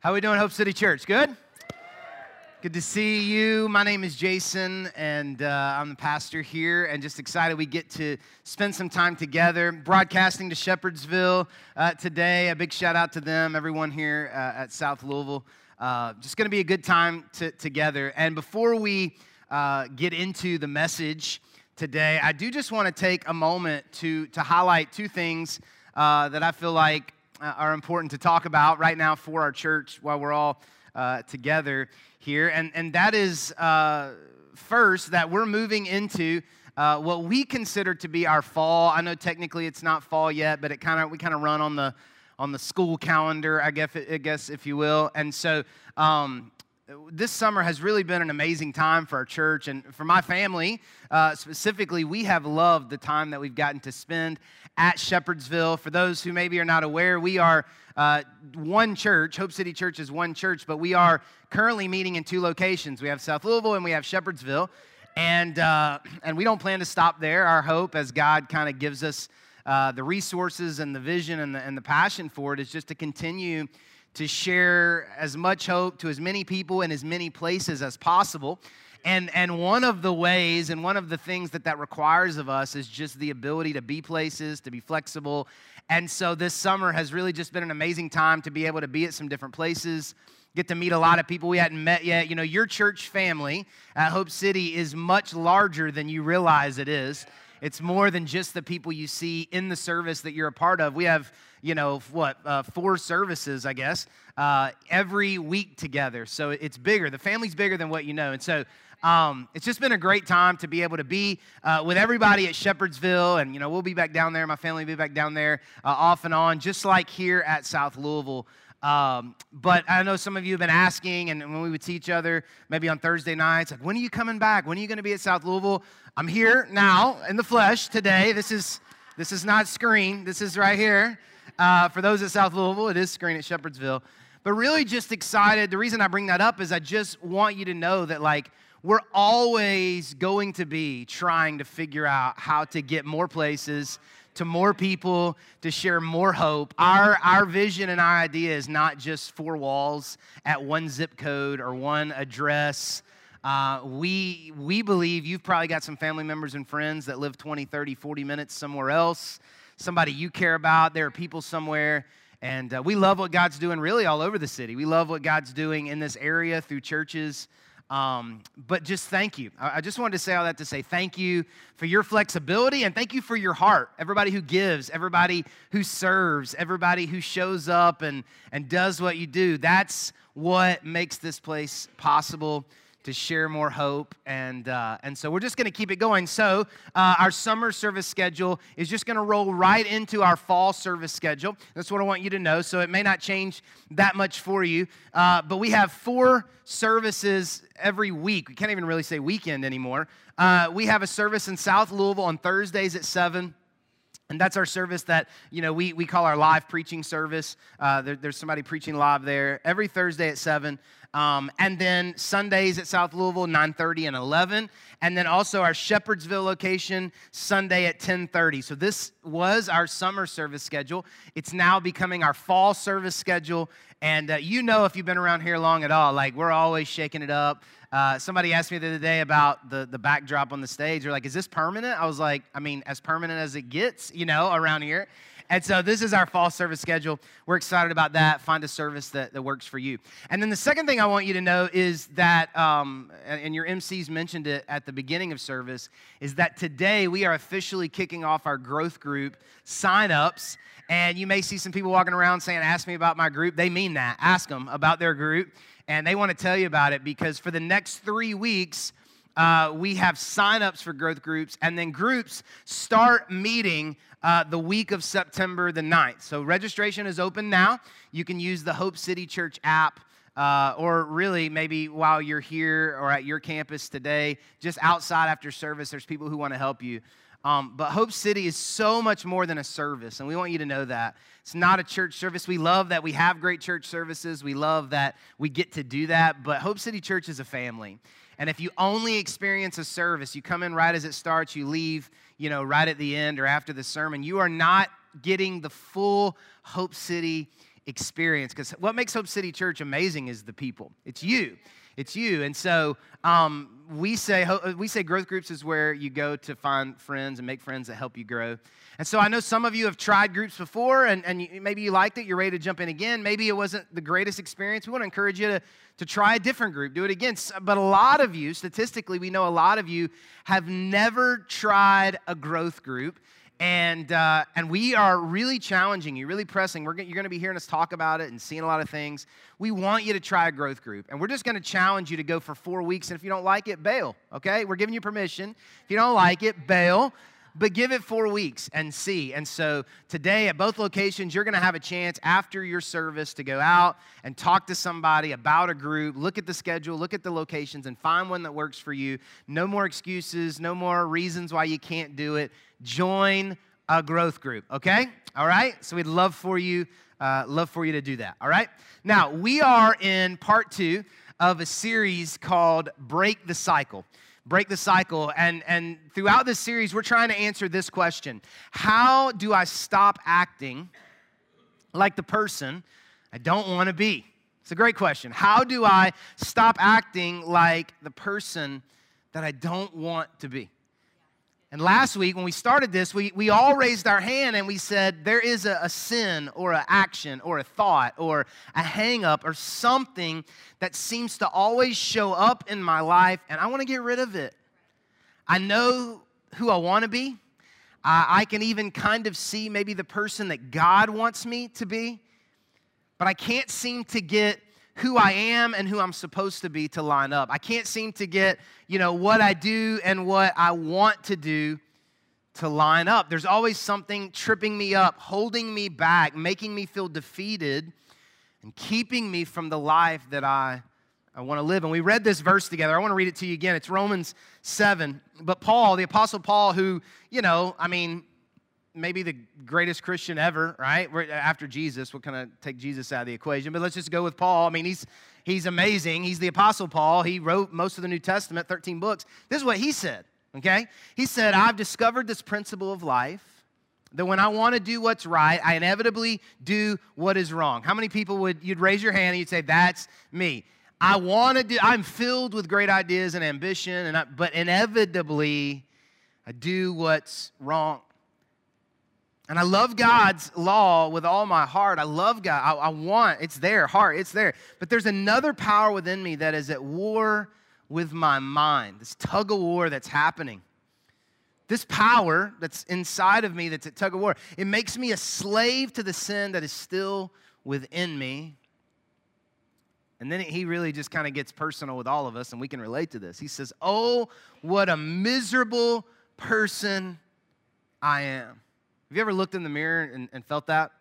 How we doing, Hope City Church? Good? Good to see you. My name is Jason, and uh, I'm the pastor here, and just excited we get to spend some time together, broadcasting to Shepherdsville uh, today. A big shout out to them, everyone here uh, at South Louisville. Uh, just going to be a good time to, together. And before we uh, get into the message today, I do just want to take a moment to, to highlight two things uh, that I feel like are important to talk about right now for our church while we're all uh, together here. And, and that is uh, first that we're moving into uh, what we consider to be our fall. I know technically it's not fall yet, but it kind of we kind of run on the on the school calendar, I guess, I guess if you will. And so um, this summer has really been an amazing time for our church and for my family uh, specifically. We have loved the time that we've gotten to spend at Shepherdsville. For those who maybe are not aware, we are uh, one church. Hope City Church is one church, but we are currently meeting in two locations. We have South Louisville and we have Shepherdsville, and uh, and we don't plan to stop there. Our hope, as God kind of gives us uh, the resources and the vision and the, and the passion for it, is just to continue to share as much hope to as many people in as many places as possible. And, and one of the ways and one of the things that that requires of us is just the ability to be places, to be flexible. And so this summer has really just been an amazing time to be able to be at some different places, get to meet a lot of people we hadn't met yet. You know, your church family at Hope City is much larger than you realize it is. It's more than just the people you see in the service that you're a part of. We have, you know, what, uh, four services, I guess, uh, every week together. So it's bigger. The family's bigger than what you know. And so um, it's just been a great time to be able to be uh, with everybody at Shepherdsville. And, you know, we'll be back down there. My family will be back down there uh, off and on, just like here at South Louisville. Um, but I know some of you have been asking, and when we would see each other, maybe on Thursday nights, like, when are you coming back? When are you going to be at South Louisville? I'm here now in the flesh today. This is this is not screen. This is right here. Uh, for those at South Louisville, it is screen at Shepherdsville. But really, just excited. The reason I bring that up is I just want you to know that, like, we're always going to be trying to figure out how to get more places to more people to share more hope. Our, our vision and our idea is not just four walls at one zip code or one address. Uh, we, we believe you've probably got some family members and friends that live 20, 30, 40 minutes somewhere else, somebody you care about. There are people somewhere. And uh, we love what God's doing really all over the city. We love what God's doing in this area through churches. Um, but just thank you. I, just wanted to say all that to say thank you for your flexibility and thank you for your heart. Everybody who gives, everybody who serves, everybody who shows up and, and does what you do. That's what makes this place possible to share more hope. And, uh, and so we're just going to keep it going. So, uh, our summer service schedule is just going to roll right into our fall service schedule. That's what I want you to know. So, it may not change that much for you. Uh, but we have four services every week. We can't even really say weekend anymore. Uh, we have a service in South Louisville on Thursdays at 7. And that's our service that, you know, we, we call our live preaching service. Uh, there, there's somebody preaching live there every Thursday at 7. Um, and then Sundays at South Louisville, 9.30 and 11. And then also our Shepherdsville location, Sunday at 10.30. So this was our summer service schedule. It's now becoming our fall service schedule. And uh, you know if you've been around here long at all, like we're always shaking it up. Uh, somebody asked me the other day about the, the backdrop on the stage. They're like, is this permanent? I was like, I mean, as permanent as it gets, you know, around here. And so this is our fall service schedule. We're excited about that. Find a service that, that works for you. And then the second thing I want you to know is that, um, and your MCs mentioned it at the beginning of service, is that today we are officially kicking off our growth group sign-ups. And you may see some people walking around saying, Ask me about my group. They mean that. Ask them about their group and they want to tell you about it because for the next three weeks, uh, we have signups for growth groups, and then groups start meeting uh, the week of September the 9th. So registration is open now. You can use the Hope City Church app. Uh, or really, maybe while you're here or at your campus today, just outside after service, there's people who want to help you. Um, but Hope City is so much more than a service, and we want you to know that. It's not a church service. We love that we have great church services. We love that we get to do that, but Hope City Church is a family. And if you only experience a service, you come in right as it starts, you leave, you know, right at the end or after the sermon, you are not getting the full Hope City experience. Because what makes Hope City Church amazing is the people. It's you. It's you. And so um, we say uh, we say growth groups is where you go to find friends and make friends that help you grow. And so I know some of you have tried groups before, and, and you, maybe you liked it. You're ready to jump in again. Maybe it wasn't the greatest experience. We want to encourage you to, to try a different group, do it again. But a lot of you, statistically, we know a lot of you have never tried a growth group and uh, and we are really challenging you, really pressing. We're, you're going to be hearing us talk about it and seeing a lot of things. We want you to try a growth group, and we're just going to challenge you to go for four weeks. And if you don't like it, bail. Okay, we're giving you permission. If you don't like it, bail. But give it four weeks and see. And so today at both locations, you're going to have a chance after your service to go out and talk to somebody about a group, look at the schedule, look at the locations, and find one that works for you. No more excuses, no more reasons why you can't do it join a growth group, okay? All right? So we'd love for you, uh, love for you to do that, all right? Now, we are in part two of a series called Break the Cycle. Break the cycle. And, and throughout this series, we're trying to answer this question How do I stop acting like the person I don't want to be? It's a great question. How do I stop acting like the person that I don't want to be? And last week, when we started this, we, we all raised our hand and we said, There is a, a sin or an action or a thought or a hang up or something that seems to always show up in my life, and I want to get rid of it. I know who I want to be. Uh, I can even kind of see maybe the person that God wants me to be, but I can't seem to get who I am and who I'm supposed to be to line up. I can't seem to get, you know, what I do and what I want to do to line up. There's always something tripping me up, holding me back, making me feel defeated, and keeping me from the life that I, I want to live. And we read this verse together. I want to read it to you again. It's Romans 7. But Paul, the Apostle Paul, who, you know, I mean, maybe the greatest Christian ever, right? After Jesus, we'll kind of take Jesus out of the equation, but let's just go with Paul. I mean, he's he's amazing. He's the apostle Paul. He wrote most of the New Testament, 13 books. This is what he said, okay? He said, "I've discovered this principle of life that when I want to do what's right, I inevitably do what is wrong." How many people would you'd raise your hand and you'd say, "That's me." I want to do I'm filled with great ideas and ambition and I, but inevitably I do what's wrong. And I love God's law with all my heart. I love God. I, I, want, it's there, heart, it's there. But there's another power within me that is at war with my mind, this tug of war that's happening. This power that's inside of me that's at tug of war, it makes me a slave to the sin that is still within me. And then he really just kind of gets personal with all of us, and we can relate to this. He says, Oh, what a miserable person I am. Have you ever looked in the mirror and, and felt that?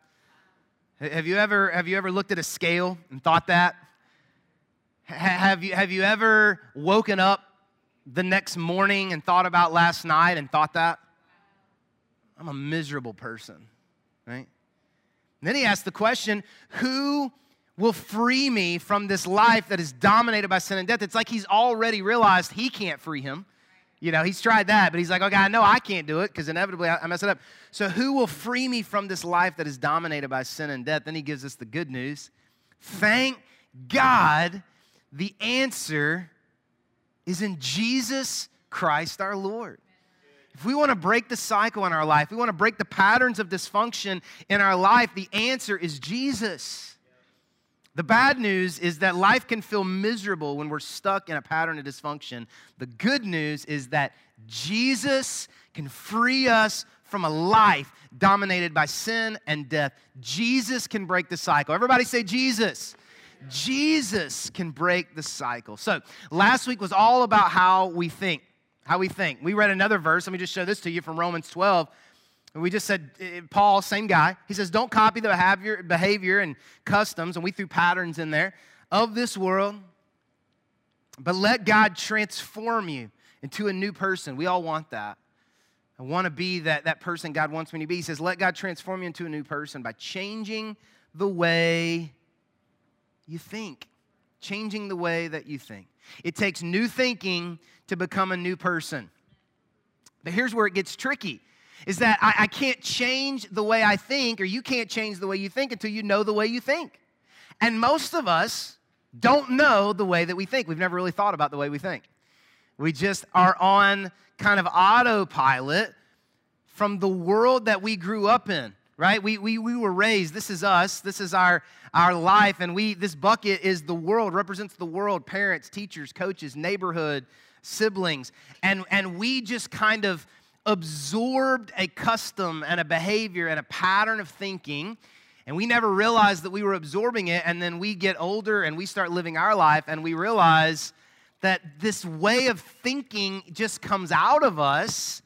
Have you ever have you ever looked at a scale and thought that? Have you have you ever woken up the next morning and thought about last night and thought that? I'm a miserable person, right? And then he asked the question, who will free me from this life that is dominated by sin and death? It's like he's already realized he can't free him. You know, he's tried that, but he's like, okay, I know I can't do it because inevitably I mess it up. So, who will free me from this life that is dominated by sin and death? Then he gives us the good news. Thank God the answer is in Jesus Christ our Lord. If we want to break the cycle in our life, we want to break the patterns of dysfunction in our life, the answer is Jesus. The bad news is that life can feel miserable when we're stuck in a pattern of dysfunction. The good news is that Jesus can free us from a life dominated by sin and death. Jesus can break the cycle. Everybody say, Jesus. Jesus can break the cycle. So, last week was all about how we think. How we think. We read another verse. Let me just show this to you from Romans 12. We just said, eh, Paul, same guy. He says, don't copy the behavior, behavior and customs, and we threw patterns in there, of this world, but let God transform you into a new person. We all want that. I want to be that, that person God wants me to be. He says, let God transform you into a new person by changing the way you think. Changing the way that you think. It takes new thinking to become a new person. But here's where it gets tricky is that I, I can't change the way I think, or you can't change the way you think until you know the way you think. And most of us don't know the way that we think. We've never really thought about the way we think. We just are on kind of autopilot from the world that we grew up in, right? We, we, we were raised, this is us, this is our, our life, and we this bucket is the world, represents the world, parents, teachers, coaches, neighborhood, siblings. And, and we just kind of absorbed a custom and a behavior and a pattern of thinking and we never realized that we were absorbing it and then we get older and we start living our life and we realize that this way of thinking just comes out of us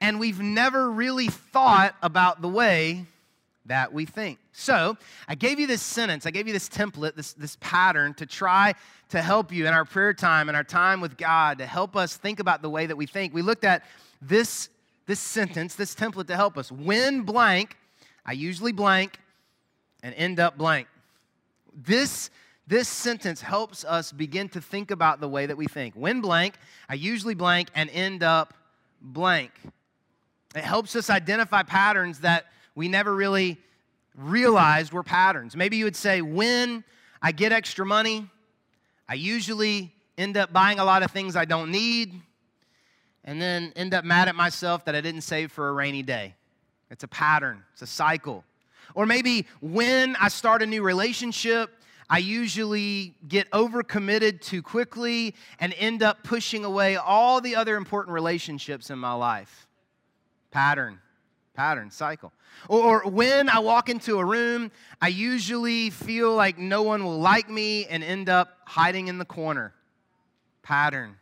and we've never really thought about the way that we think. So, I gave you this sentence, I gave you this template, this, this pattern to try to help you in our prayer time and our time with God to help us think about the way that we think. We looked at this, this sentence, this template to help us. When blank, I usually blank and end up blank. This, this sentence helps us begin to think about the way that we think. When blank, I usually blank and end up blank. It helps us identify patterns that we never really realized were patterns. Maybe you would say, when I get extra money, I usually end up buying a lot of things I don't need and then end up mad at myself that I didn't save for a rainy day. It's a pattern, it's a cycle. Or maybe when I start a new relationship, I usually get overcommitted too quickly and end up pushing away all the other important relationships in my life. Pattern, pattern, cycle. Or, or, when I walk into a room, I usually feel like no one will like me and end up hiding in the corner. Pattern.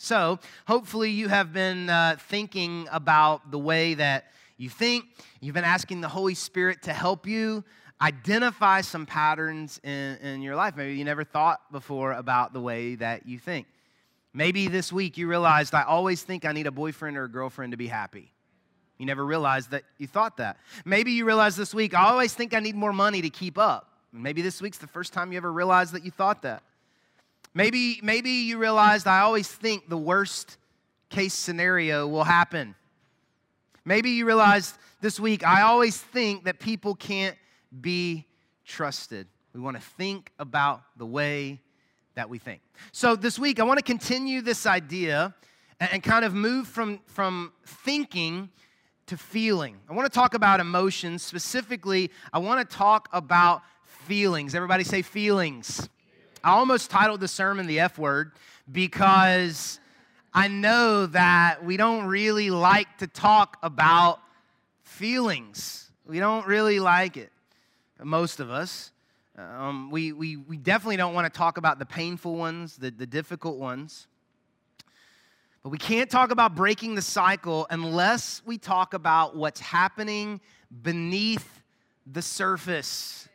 So, hopefully, you have been uh, thinking about the way that you think. You've been asking the Holy Spirit to help you identify some patterns in, in your life. Maybe you never thought before about the way that you think. Maybe this week you realized, I always think I need a boyfriend or a girlfriend to be happy. You never realized that you thought that. Maybe you realized this week, I always think I need more money to keep up. Maybe this week's the first time you ever realized that you thought that. Maybe, maybe you realized I always think the worst case scenario will happen. Maybe you realized this week, I always think that people can't be trusted. We want to think about the way that we think. So this week, I want to continue this idea and kind of move from, from thinking to feeling. I want to talk about emotions. Specifically, I want to talk about feelings. Everybody say feelings. I almost titled the sermon the F word because I know that we don't really like to talk about feelings. We don't really like it, most of us. Um, we, we, we definitely don't want to talk about the painful ones, the, the difficult ones. But we can't talk about breaking the cycle unless we talk about what's happening beneath the surface.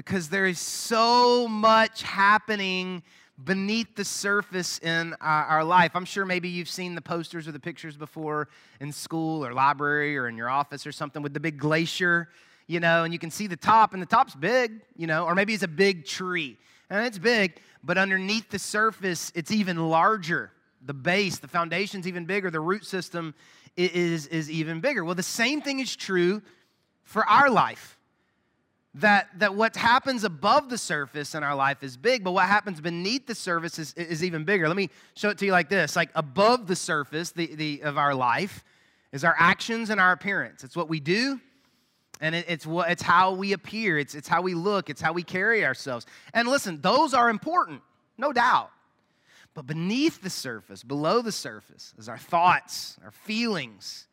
Because there is so much happening beneath the surface in our, our, life. I'm sure maybe you've seen the posters or the pictures before in school or library or in your office or something with the big glacier, you know, and you can see the top, and the top's big, you know, or maybe it's a big tree. And it's big, but underneath the surface, it's even larger. The base, the foundation's even bigger, the root system is, is even bigger. Well, the same thing is true for our life that, that what happens above the surface in our life is big, but what happens beneath the surface is, is even bigger. Let me show it to you like this like above the surface the, the, of our life is our actions and our appearance. It's what we do, and it, it's, what, it's how we appear, it's, it's how we look, it's how we carry ourselves. And listen, those are important, no doubt. But beneath the surface, below the surface, is our thoughts, our feelings,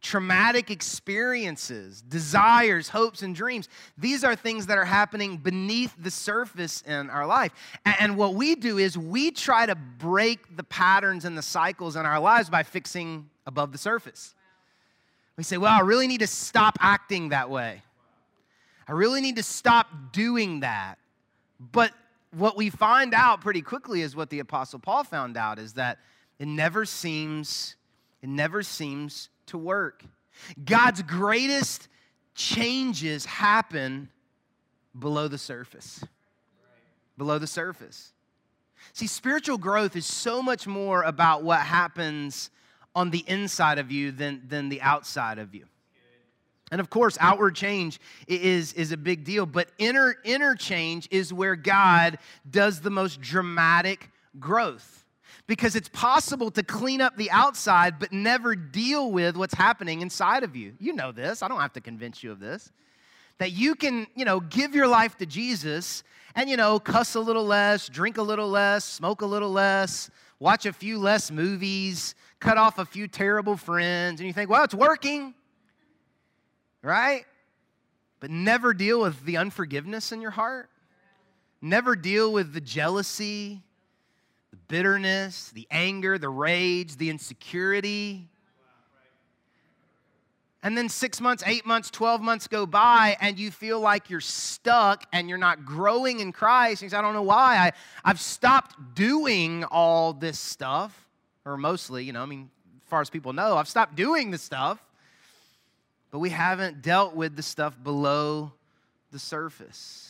traumatic experiences, desires, hopes, and dreams. These are things that are happening beneath the surface in our life. And what we do is we try to break the patterns and the cycles in our lives by fixing above the surface. We say, well, I really need to stop acting that way. I really need to stop doing that. But what we find out pretty quickly is what the apostle Paul found out is that it never seems it never seems to work. God's greatest changes happen below the surface. Below the surface. See, spiritual growth is so much more about what happens on the inside of you than, than the outside of you. And of course, outward change is, is a big deal, but inner, inner change is where God does the most dramatic growth. Because it's possible to clean up the outside, but never deal with what's happening inside of you. You know this. I don't have to convince you of this. That you can, you know, give your life to Jesus and, you know, cuss a little less, drink a little less, smoke a little less, watch a few less movies, cut off a few terrible friends, and you think, well, it's working right? But never deal with the unforgiveness in your heart. Never deal with the jealousy, the bitterness, the anger, the rage, the insecurity. And then six months, eight months, 12 months go by, and you feel like you're stuck and you're not growing in Christ. And I don't know why. I, I've stopped doing all this stuff, or mostly, you know, I mean, as far as people know, I've stopped doing the stuff but we haven't dealt with the stuff below the surface.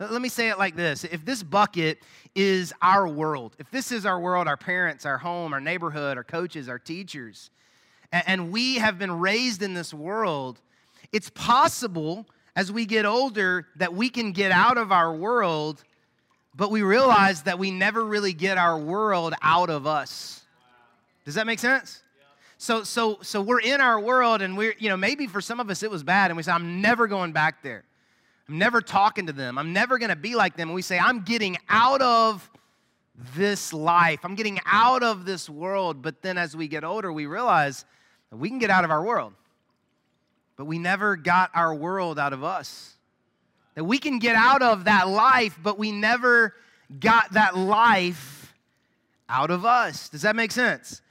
Let me say it like this if this bucket is our world, if this is our world, our parents, our home, our neighborhood, our coaches, our teachers, and we have been raised in this world, it's possible as we get older that we can get out of our world, but we realize that we never really get our world out of us. Does that make sense? So, so, so we're in our world, and we're, you know, maybe for some of us it was bad, and we say, I'm never going back there. I'm never talking to them. I'm never going to be like them. And we say, I'm getting out of this life. I'm getting out of this world. But then as we get older, we realize that we can get out of our world, but we never got our world out of us. That we can get out of that life, but we never got that life out of us. Does that make sense?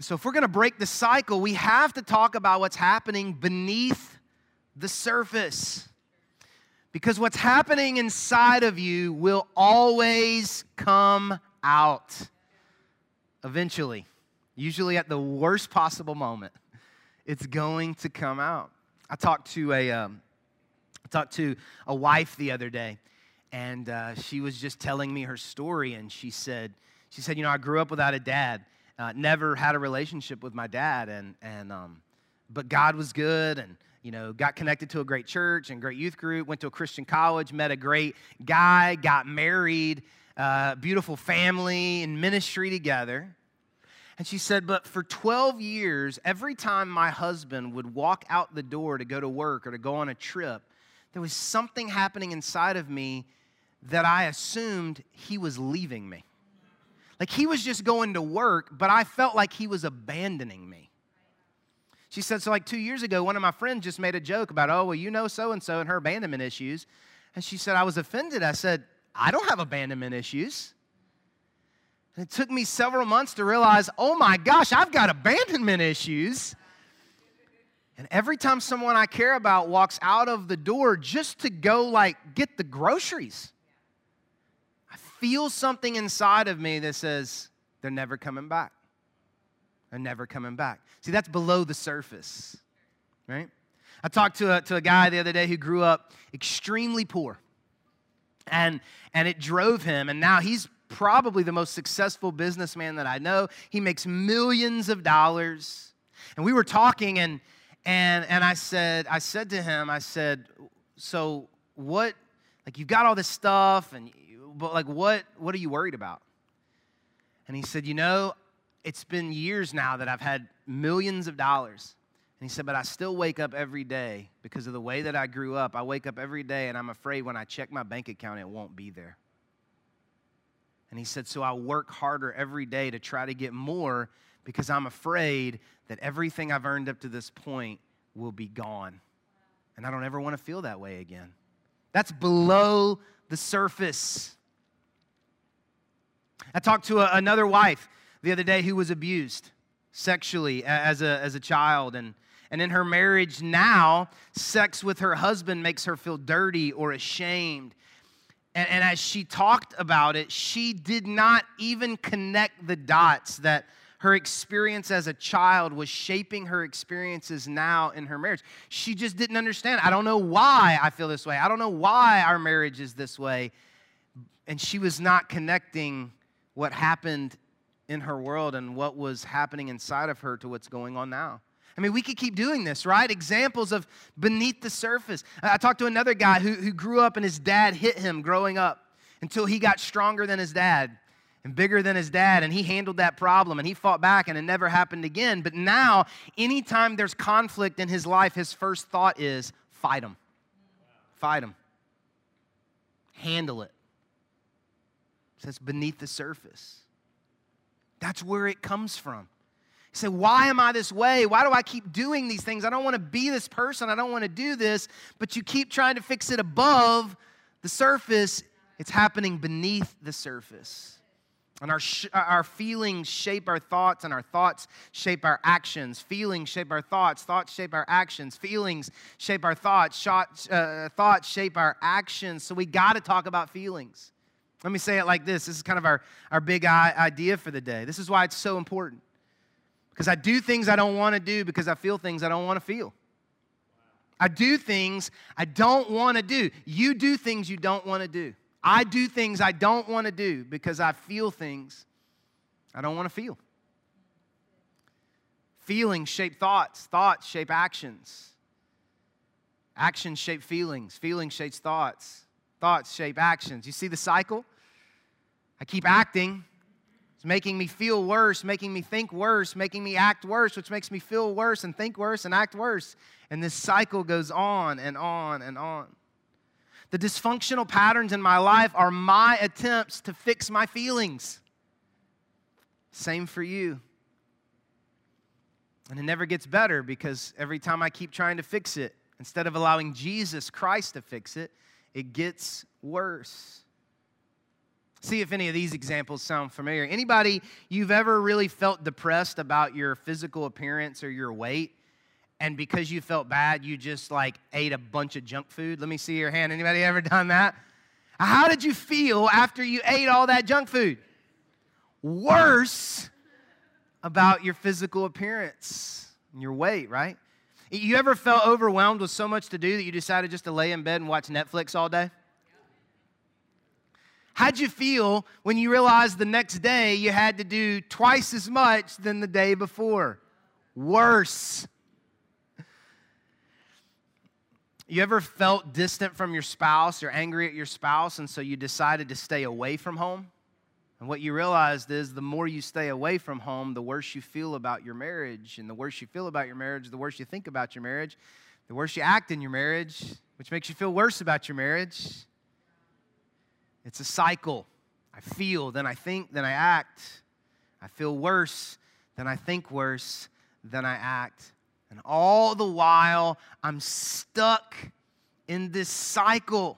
So, if we're going to break the cycle, we have to talk about what's happening beneath the surface. Because what's happening inside of you will always come out eventually, usually at the worst possible moment. It's going to come out. I talked to a, um, I talked to a wife the other day, and uh, she was just telling me her story, and she said, she said, you know, I grew up without a dad uh, never had a relationship with my dad, and, and um, but God was good, and you know, got connected to a great church and great youth group, went to a Christian college, met a great guy, got married, uh, beautiful family and ministry together. And she said, But for 12 years, every time my husband would walk out the door to go to work or to go on a trip, there was something happening inside of me that I assumed he was leaving me. Like he was just going to work, but I felt like he was abandoning me. She said, So, like two years ago, one of my friends just made a joke about, Oh, well, you know so and so and her abandonment issues. And she said, I was offended. I said, I don't have abandonment issues. And it took me several months to realize, Oh my gosh, I've got abandonment issues. And every time someone I care about walks out of the door just to go, like, get the groceries, I feel something inside of me that says, they're never coming back. They're never coming back. See, that's below the surface, right? I talked to a, to a guy the other day who grew up extremely poor. And, and it drove him, and now he's probably the most successful businessman that I know. He makes millions of dollars. And we were talking, and, and, and I, said, I said to him, I said, So, what, like, you've got all this stuff, and but like, what, what are you worried about? And he said, You know, it's been years now that I've had millions of dollars. And he said, But I still wake up every day because of the way that I grew up. I wake up every day and I'm afraid when I check my bank account, it won't be there. And he said, So I work harder every day to try to get more because I'm afraid that everything I've earned up to this point will be gone. And I don't ever want to feel that way again. That's below the surface. I talked to a, another wife the other day who was abused sexually as a, as a child. And, and in her marriage now, sex with her husband makes her feel dirty or ashamed. And, and as she talked about it, she did not even connect the dots that her experience as a child was shaping her experiences now in her marriage. She just didn't understand. I don't know why I feel this way. I don't know why our marriage is this way. And she was not connecting what happened in her world and what was happening inside of her to what's going on now. I mean, we could keep doing this, right? Examples of beneath the surface. I talked to another guy who, who grew up and his dad hit him growing up until he got stronger than his dad and bigger than his dad, and he handled that problem and he fought back and it never happened again. But now, anytime there's conflict in his life, his first thought is fight him. Fight him. Handle it. It says beneath the surface. That's where it comes from. You say, Why am I this way? Why do I keep doing these things? I don't want to be this person. I don't want to do this. But you keep trying to fix it above the surface. It's happening beneath the surface. And our, sh- our feelings shape our thoughts, and our thoughts shape our actions. Feelings shape our thoughts, thoughts shape our actions. Feelings shape our thoughts, uh, thoughts shape our actions. So we got to talk about feelings. Let me say it like this this is kind of our, our big idea for the day. This is why it's so important. Because I do things I don't want to do because I feel things I don't want to feel. I do things I don't want to do. You do things you don't want to do. I do things I don't want to do because I feel things I don't want to feel. Feelings shape thoughts, thoughts shape actions. Actions shape feelings, feelings shape thoughts, thoughts shape actions. You see the cycle? I keep acting. It's making me feel worse, making me think worse, making me act worse, which makes me feel worse and think worse and act worse. And this cycle goes on and on and on. The dysfunctional patterns in my life are my attempts to fix my feelings. Same for you. And it never gets better because every time I keep trying to fix it, instead of allowing Jesus Christ to fix it, it gets worse. See if any of these examples sound familiar. Anybody you've ever really felt depressed about your physical appearance or your weight? and because you felt bad, you just like ate a bunch of junk food? Let me see your hand. Anybody ever done that? How did you feel after you ate all that junk food? Worse about your physical appearance and your weight, right? You ever felt overwhelmed with so much to do that you decided just to lay in bed and watch Netflix all day? How'd you feel when you realized the next day you had to do twice as much than the day before? Worse. You ever felt distant from your spouse or angry at your spouse, and so you decided to stay away from home? And what you realized is the more you stay away from home, the worse you feel about your marriage. And the worse you feel about your marriage, the worse you think about your marriage, the worse you act in your marriage, which makes you feel worse about your marriage. It's a cycle. I feel, then I think, then I act. I feel worse, then I think worse, then I act. And all the while, I'm stuck in this cycle,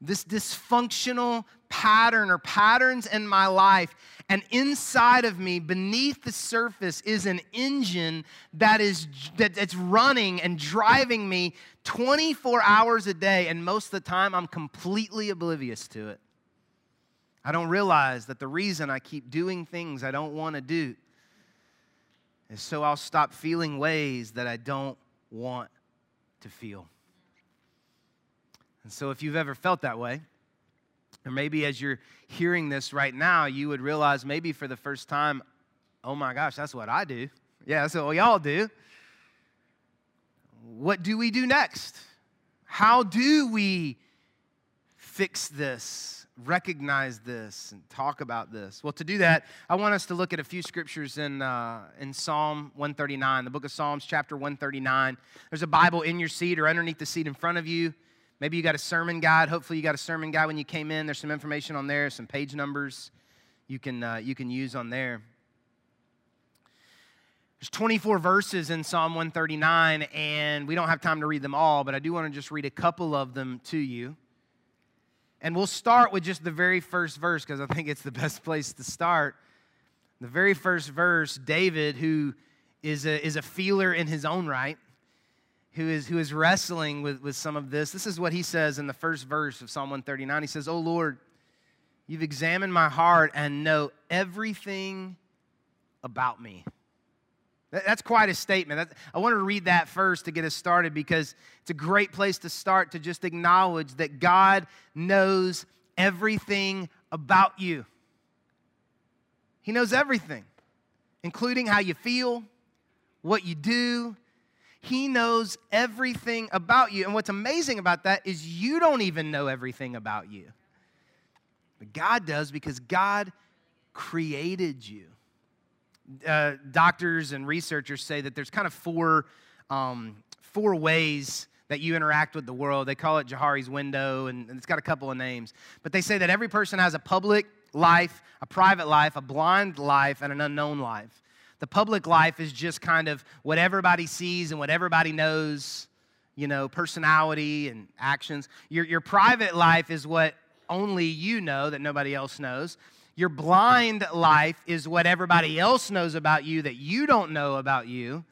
this dysfunctional pattern or patterns in my life. And inside of me, beneath the surface, is an engine that is that, that's running and driving me 24 hours a day. And most of the time, I'm completely oblivious to it. I don't realize that the reason I keep doing things I don't want to do is so I'll stop feeling ways that I don't want to feel. And so if you've ever felt that way, or maybe as you're hearing this right now, you would realize maybe for the first time, oh my gosh, that's what I do. Yeah, that's what we all do. What do we do next? How do we fix this? recognize this and talk about this? Well, to do that, I want us to look at a few scriptures in, uh, in Psalm 139, the book of Psalms, chapter 139. There's a Bible in your seat or underneath the seat in front of you. Maybe you got a sermon guide. Hopefully, you got a sermon guide when you came in. There's some information on there, some page numbers you can, uh, you can use on there. There's 24 verses in Psalm 139, and we don't have time to read them all, but I do want to just read a couple of them to you. And we'll start with just the very first verse because I think it's the best place to start. The very first verse, David, who is a, is a feeler in his own right, who is, who is wrestling with, with some of this, this is what he says in the first verse of Psalm 139. He says, Oh Lord, you've examined my heart and know everything about me. That's quite a statement. I want to read that first to get us started because it's a great place to start to just acknowledge that God knows everything about you. He knows everything, including how you feel, what you do. He knows everything about you. And what's amazing about that is you don't even know everything about you. But God does because God created you. Uh, doctors and researchers say that there's kind of four, um, four ways that you interact with the world. They call it Johari's window, and it's got a couple of names. But they say that every person has a public life, a private life, a blind life, and an unknown life. The public life is just kind of what everybody sees and what everybody knows, you know, personality and actions. Your, your private life is what only you know that nobody else knows. Your blind life is what everybody else knows about you that you don't know about you.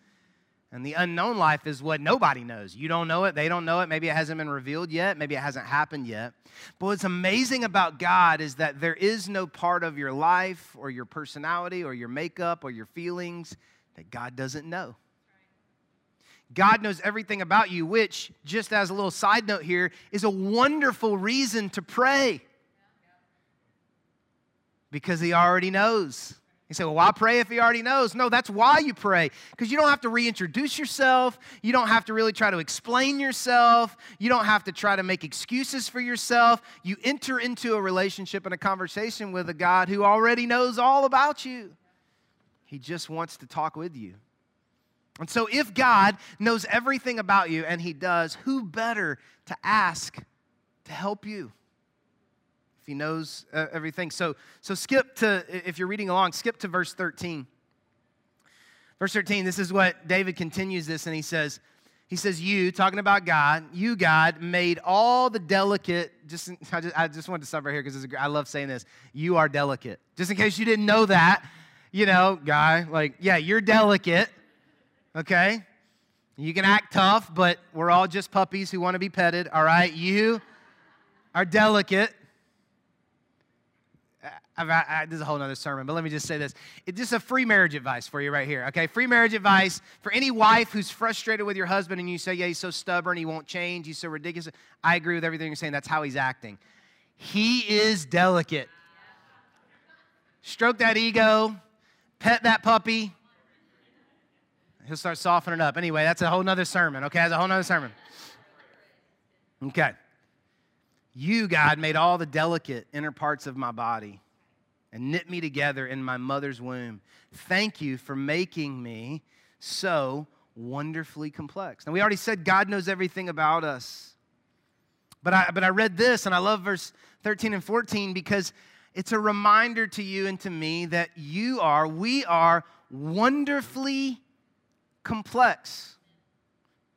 And the unknown life is what nobody knows. You don't know it, they don't know it. Maybe it hasn't been revealed yet, maybe it hasn't happened yet. But what's amazing about God is that there is no part of your life or your personality or your makeup or your feelings that God doesn't know. God knows everything about you, which, just as a little side note here, is a wonderful reason to pray because He already knows. You say, well, why pray if he already knows? No, that's why you pray. Because you don't have to reintroduce yourself. You don't have to really try to explain yourself. You don't have to try to make excuses for yourself. You enter into a relationship and a conversation with a God who already knows all about you. He just wants to talk with you. And so, if God knows everything about you, and He does, who better to ask to help you? He knows uh, everything. So, so skip to, if you're reading along, skip to verse 13. Verse 13, this is what David continues this, and he says, he says, You, talking about God, you, God, made all the delicate, just, I just, I just wanted to stop right here because I love saying this. You are delicate. Just in case you didn't know that, you know, guy, like, yeah, you're delicate, okay? You can act tough, but we're all just puppies who want to be petted, all right? You are delicate. I, I, this is a whole other sermon, but let me just say this. It's just a free marriage advice for you right here, okay? Free marriage advice for any wife who's frustrated with your husband and you say, yeah, he's so stubborn, he won't change, he's so ridiculous. I agree with everything you're saying. That's how he's acting. He is delicate. Stroke that ego, pet that puppy. He'll start softening up. Anyway, that's a whole nother sermon, okay? That's a whole nother sermon. Okay. You, God, made all the delicate inner parts of my body and knit me together in my mother's womb. Thank you for making me so wonderfully complex. Now, we already said God knows everything about us. But I, but I read this, and I love verse 13 and 14 because it's a reminder to you and to me that you are, we are wonderfully complex.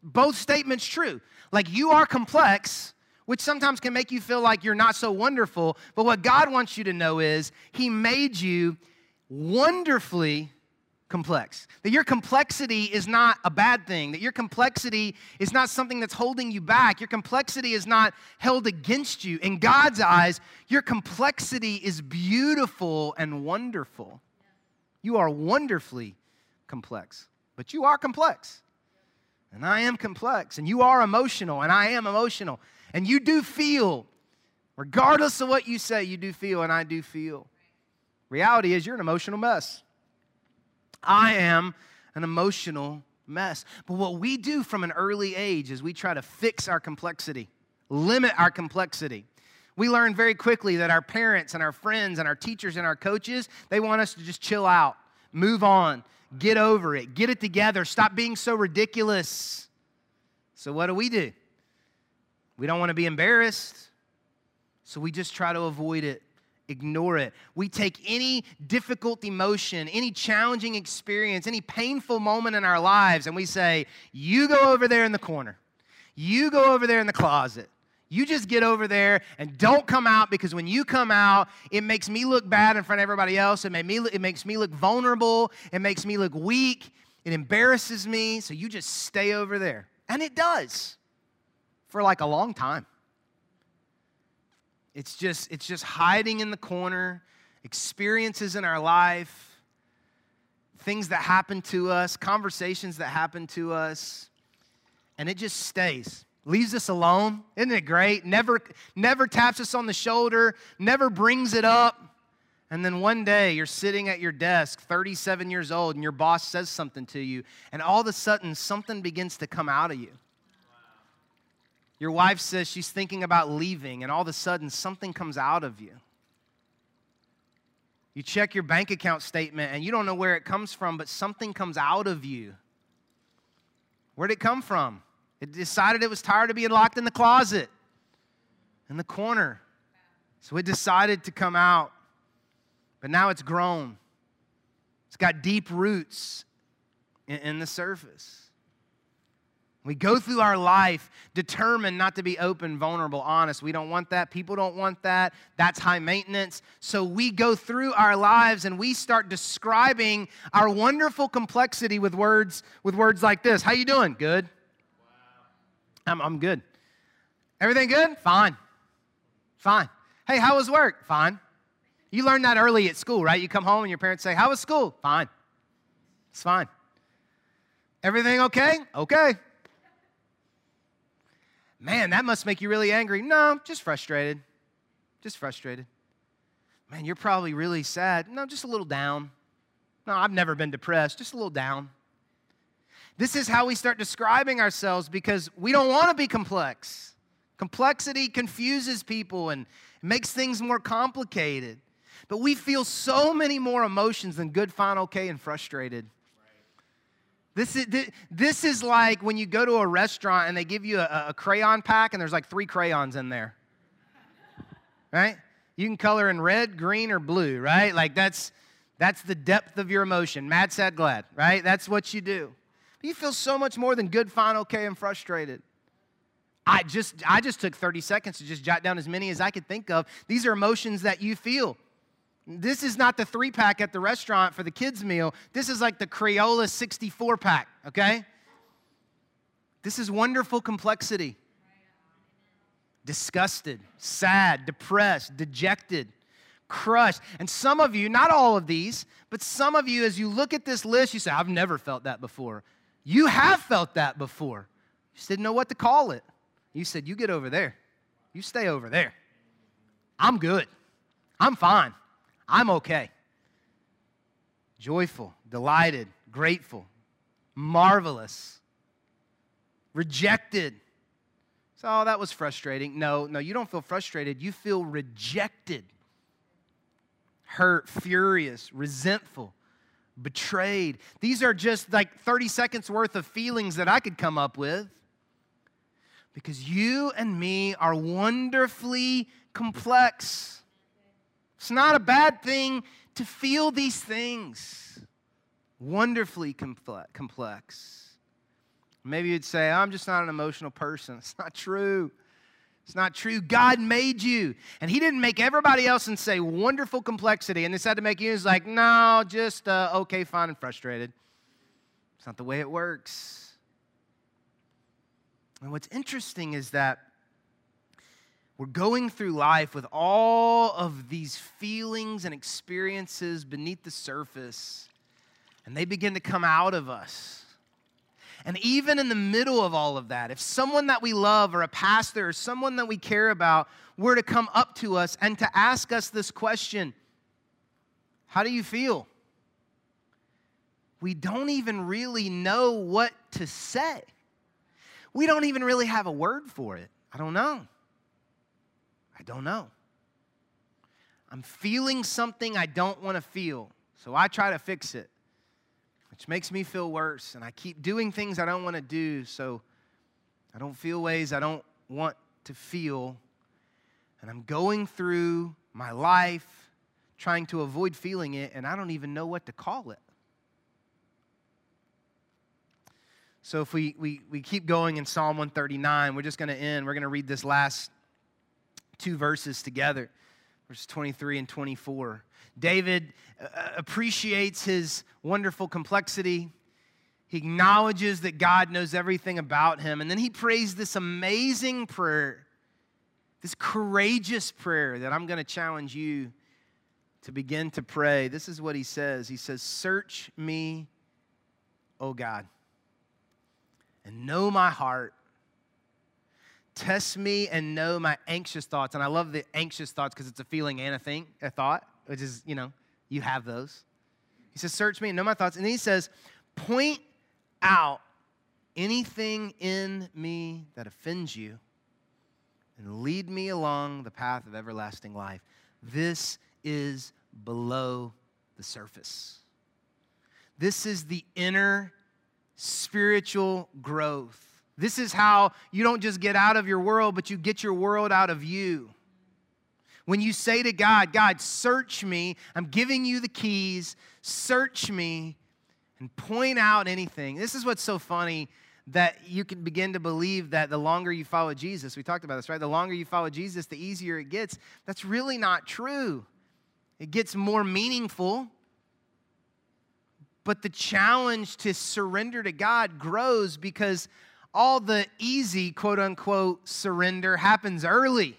Both statements true. Like you are complex, which sometimes can make you feel like you're not so wonderful. But what God wants you to know is He made you wonderfully complex. That your complexity is not a bad thing, that your complexity is not something that's holding you back. Your complexity is not held against you. In God's eyes, your complexity is beautiful and wonderful. You are wonderfully complex, but you are complex. And I am complex, and you are emotional, and I am emotional. And you do feel, regardless of what you say, you do feel, and I do feel. Reality is, you're an emotional mess. I am an emotional mess. But what we do from an early age is we try to fix our complexity, limit our complexity. We learn very quickly that our parents and our friends and our teachers and our coaches, they want us to just chill out, move on, get over it, get it together, stop being so ridiculous. So, what do we do? We don't want to be embarrassed, so we just try to avoid it, ignore it. We take any difficult emotion, any challenging experience, any painful moment in our lives, and we say, You go over there in the corner. You go over there in the closet. You just get over there and don't come out because when you come out, it makes me look bad in front of everybody else. It, me, it makes me look vulnerable. It makes me look weak. It embarrasses me. So you just stay over there. And it does for like a long time. It's just, it's just hiding in the corner, experiences in our life, things that happen to us, conversations that happen to us, and it just stays. Leaves us alone. Isn't it great? Never, never taps us on the shoulder, never brings it up. And then one day you're sitting at your desk, 37 years old, and your boss says something to you, and all of a sudden something begins to come out of you. Your wife says she's thinking about leaving, and all of a sudden something comes out of you. You check your bank account statement and you don't know where it comes from, but something comes out of you. Where'd it come from? It decided it was tired of being locked in the closet, in the corner. So it decided to come out. But now it's grown, it's got deep roots in, in the surface. We go through our life determined not to be open, vulnerable, honest. We don't want that. People don't want that. That's high maintenance. So we go through our lives and we start describing our wonderful complexity with words with words like this. How you doing? Good. Wow. I'm, I'm good. Everything good? Fine. Fine. Hey, how was work? Fine. You learned that early at school, right? You come home and your parents say, How was school? Fine. It's fine. Everything okay? Okay. Man, that must make you really angry. No, just frustrated. Just frustrated. Man, you're probably really sad. No, just a little down. No, I've never been depressed, just a little down. This is how we start describing ourselves because we don't want to be complex. Complexity confuses people and makes things more complicated. But we feel so many more emotions than good, fine, okay, and frustrated. This is, this is like when you go to a restaurant and they give you a, a crayon pack and there's like three crayons in there. Right? You can color in red, green, or blue, right? Like that's that's the depth of your emotion. Mad, sad, glad, right? That's what you do. You feel so much more than good, fine, okay, and frustrated. I just I just took 30 seconds to just jot down as many as I could think of. These are emotions that you feel. This is not the three pack at the restaurant for the kids' meal. This is like the Crayola 64 pack, okay? This is wonderful complexity. Disgusted, sad, depressed, dejected, crushed. And some of you, not all of these, but some of you, as you look at this list, you say, I've never felt that before. You have felt that before. You just didn't know what to call it. You said, You get over there. You stay over there. I'm good. I'm fine. I'm okay. Joyful, delighted, grateful, marvelous, rejected. So, oh, that was frustrating. No, no, you don't feel frustrated. You feel rejected, hurt, furious, resentful, betrayed. These are just like 30 seconds worth of feelings that I could come up with because you and me are wonderfully complex. It's not a bad thing to feel these things. Wonderfully complex. Maybe you'd say, I'm just not an emotional person. It's not true. It's not true. God made you. And He didn't make everybody else and say wonderful complexity and decided to make you. He's like, no, just uh, okay, fine, and frustrated. It's not the way it works. And what's interesting is that we're going through life with all of these feelings and experiences beneath the surface, and they begin to come out of us. And even in the middle of all of that, if someone that we love or a pastor or someone that we care about were to come up to us and to ask us this question, How do you feel? We don't even really know what to say. We don't even really have a word for it. I don't know. I don't know. I'm feeling something I don't want to feel, so I try to fix it, which makes me feel worse. And I keep doing things I don't want to do, so I don't feel ways I don't want to feel. And I'm going through my life trying to avoid feeling it, and I don't even know what to call it. So if we, we, we keep going in Psalm 139, we're just going to end. We're going to read this last two verses together, verses 23 and 24. David uh, appreciates his wonderful complexity. He acknowledges that God knows everything about him. And then he prays this amazing prayer, this courageous prayer that I'm going to challenge you to begin to pray. This is what he says He says, Search me, O God, and know my heart Test me and know my anxious thoughts. And I love the anxious thoughts because it's a feeling and a thing, a thought, which is, you know, you have those. He says, Search me and know my thoughts. And then he says, Point out anything in me that offends you and lead me along the path of everlasting life. This is below the surface. This is the inner spiritual growth. This is how you don't just get out of your world, but you get your world out of you. When you say to God, God, search me, I'm giving you the keys, search me, and point out anything. This is what's so funny that you can begin to believe that the longer you follow Jesus, we talked about this, right? The longer you follow Jesus, the easier it gets. That's really not true. It gets more meaningful, but the challenge to surrender to God grows because all the easy, quote unquote, surrender happens early.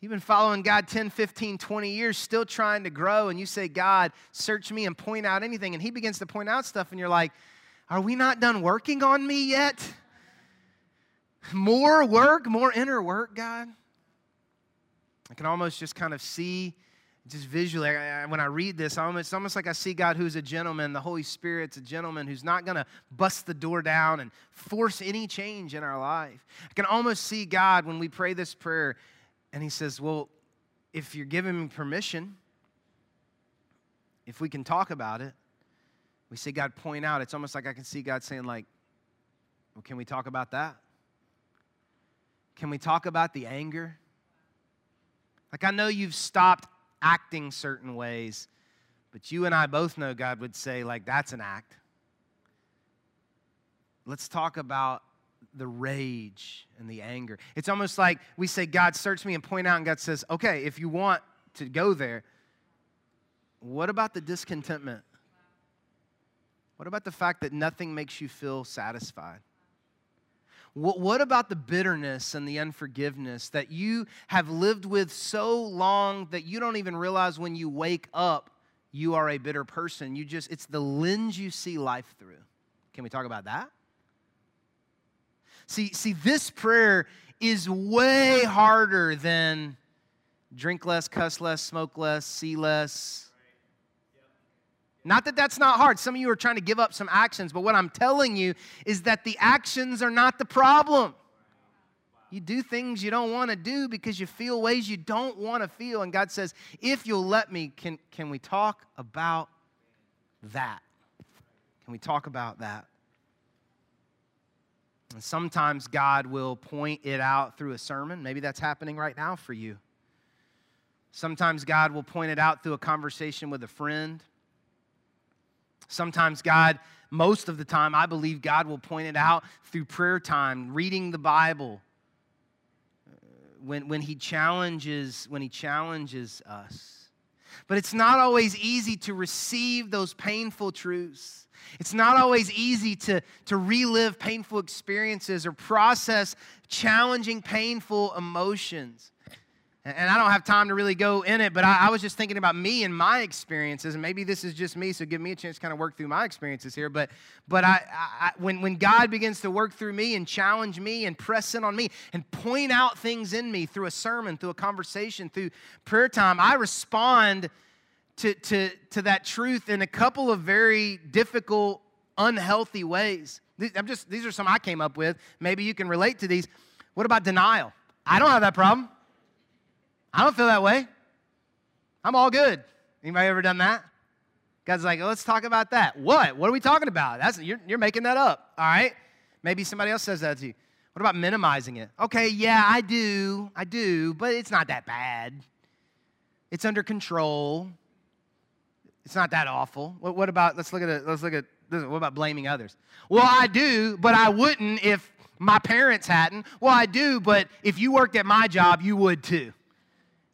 You've been following God 10, 15, 20 years, still trying to grow, and you say, God, search me and point out anything. And He begins to point out stuff, and you're like, Are we not done working on me yet? More work, more inner work, God. I can almost just kind of see just visually, I, I, when I read this, it's almost like I see God who's a gentleman. The Holy Spirit's a gentleman who's not going to bust the door down and force any change in our life. I can almost see God when we pray this prayer, and He says, Well, if you're giving me permission, if we can talk about it, we see God point out. It's almost like I can see God saying, like, well, can we talk about that? Can we talk about the anger? Like, I know you've stopped acting certain ways. But you and I both know God would say, like, that's an act. Let's talk about the rage and the anger. It's almost like we say, God, search me and point out, and God says, okay, if you want to go there, what about the discontentment? What about the fact that nothing makes you feel satisfied? What, what about the bitterness and the unforgiveness that you have lived with so long that you don't even realize when you wake up you are a bitter person? You just, it's the lens you see life through. Can we talk about that? See, see, this prayer is way harder than drink less, cuss less, smoke less, see less, not that that's not hard. Some of you are trying to give up some actions, but what I'm telling you is that the actions are not the problem. You do things you don't want to do because you feel ways you don't want to feel. And God says, if you'll let me, can, can we talk about that? Can we talk about that? And sometimes God will point it out through a sermon. Maybe that's happening right now for you. Sometimes God will point it out through a conversation with a friend. Sometimes God, most of the time, I believe God will point it out through prayer time, reading the Bible. When, when he challenges when he challenges us. But it's not always easy to receive those painful truths. It's not always easy to, to relive painful experiences or process challenging painful emotions and I don't have time to really go in it, but I, I, was just thinking about me and my experiences, and maybe this is just me, so give me a chance to kind of work through my experiences here. But, but I, I, when, when God begins to work through me and challenge me and press in on me and point out things in me through a sermon, through a conversation, through prayer time, I respond to, to, to that truth in a couple of very difficult, unhealthy ways. I'm just, these are some I came up with. Maybe you can relate to these. What about denial? I don't have that problem. I don't feel that way. I'm all good. Anybody ever done that? God's like, let's talk about that. What? What are we talking about? That's you're, you're making that up. All right. Maybe somebody else says that to you. What about minimizing it? Okay, yeah, I do. I do, but it's not that bad. It's under control. It's not that awful. What, what about let's look at it. Let's look at this. What about blaming others? Well, I do, but I wouldn't if my parents hadn't. Well, I do, but if you worked at my job, you would too.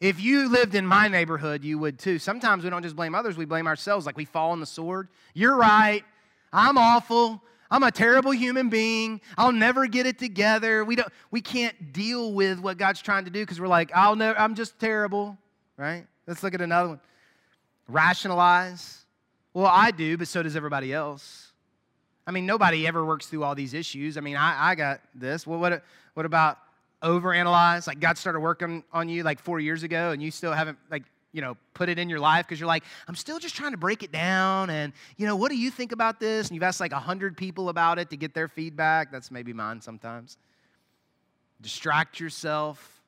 If you lived in my neighborhood, you would too. Sometimes we don't just blame others, we blame ourselves, like we fall on the sword. You're right. I'm awful. I'm a terrible human being. I'll never get it together. We, don't, we can't deal with what God's trying to do because we're like, I'll never, I'm just terrible, right? Let's look at another one. Rationalize. Well, I do, but so does everybody else. I mean, nobody ever works through all these issues. I mean, I, I got this. Well, what, what about overanalyze? Like God started working on you like four years ago and you still haven't like, you know, put it in your life because you're like, I'm still just trying to break it down. And, you know, what do you think about this? And you've asked like 100 people about it to get their feedback. That's maybe mine sometimes. Distract yourself.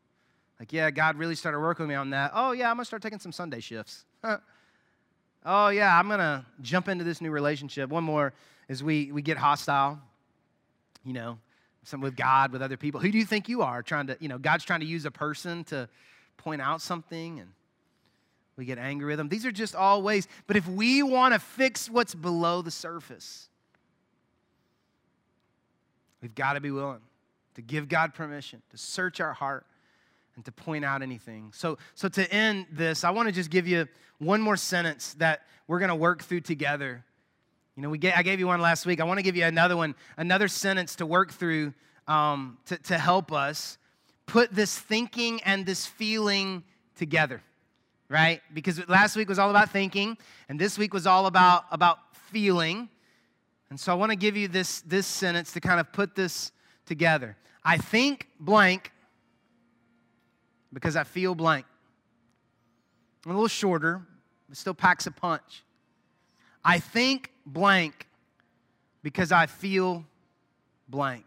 Like, yeah, God really started working with me on that. Oh, yeah, I'm going to start taking some Sunday shifts. oh, yeah, I'm going to jump into this new relationship. One more is we, we get hostile, you know, some with God, with other people. Who do you think you are? Trying to, you know, God's trying to use a person to point out something and we get angry with them. These are just all ways. But if we want to fix what's below the surface, we've got to be willing to give God permission to search our heart and to point out anything. So, so to end this, I want to just give you one more sentence that we're going to work through together. You know, we get, I gave you one last week. I want to give you another one, another sentence to work through um, to, to help us put this thinking and this feeling together, right? Because last week was all about thinking, and this week was all about, about feeling. And so I want to give you this, this sentence to kind of put this together. I think blank because I feel blank. A little shorter, but still packs a punch. I think blank because I feel blank.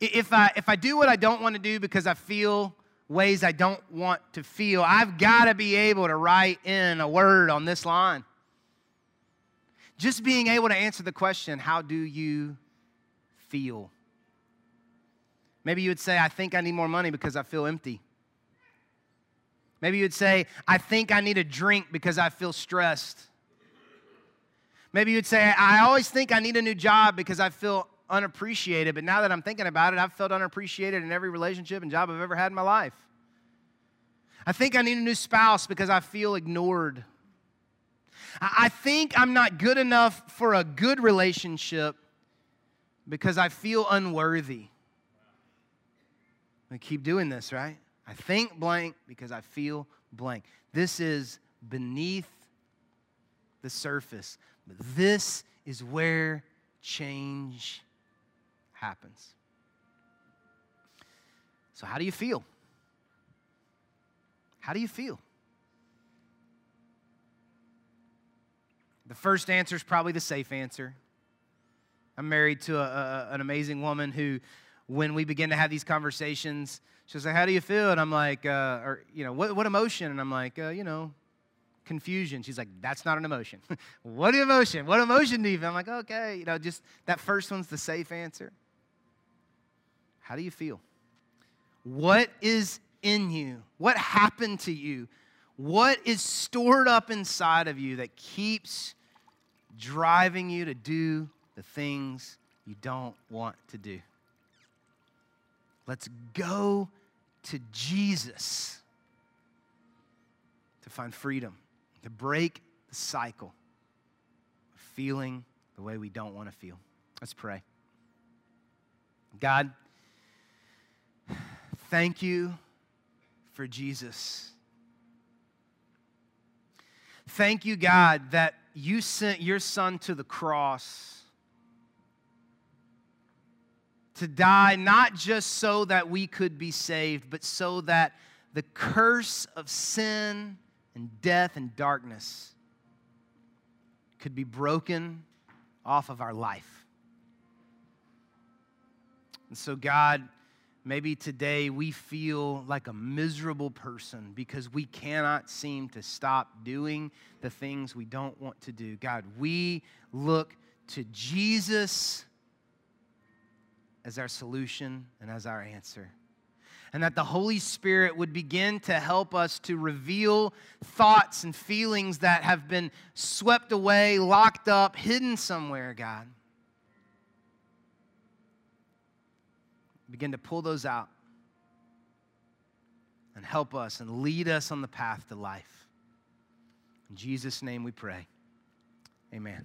If I, if I do what I don't want to do because I feel ways I don't want to feel, I've got to be able to write in a word on this line. Just being able to answer the question, how do you feel? Maybe you would say, I think I need more money because I feel empty. Maybe you would say, I think I need a drink because I feel stressed. Maybe you'd say, I always think I need a new job because I feel unappreciated, but now that I'm thinking about it, I've felt unappreciated in every relationship and job I've ever had in my life. I think I need a new spouse because I feel ignored. I think I'm not good enough for a good relationship because I feel unworthy. I keep doing this, right? I think blank because I feel blank. This is beneath the surface. But this is where change happens. So, how do you feel? How do you feel? The first answer is probably the safe answer. I'm married to a, a, an amazing woman who, when we begin to have these conversations, she'll say, How do you feel? And I'm like, uh, or, you know, what, what emotion? And I'm like, uh, you know, confusion. She's like, that's not an emotion. what emotion? What emotion do you feel? I'm like, okay, you know, just that first one's the safe answer. How do you feel? What is in you? What happened to you? What is stored up inside of you that keeps driving you to do the things you don't want to do? Let's go to Jesus to find freedom to break the cycle of feeling the way we don't want to feel. Let's pray. God, thank you for Jesus. Thank you, God, that you sent your son to the cross to die not just so that we could be saved, but so that the curse of sin and death and darkness could be broken off of our life. And so, God, maybe today we feel like a miserable person because we cannot seem to stop doing the things we don't want to do. God, we look to Jesus as our solution and as our answer and that the Holy Spirit would begin to help us to reveal thoughts and feelings that have been swept away, locked up, hidden somewhere, God. Begin to pull those out and help us and lead us on the path to life. In Jesus' name we pray. Amen.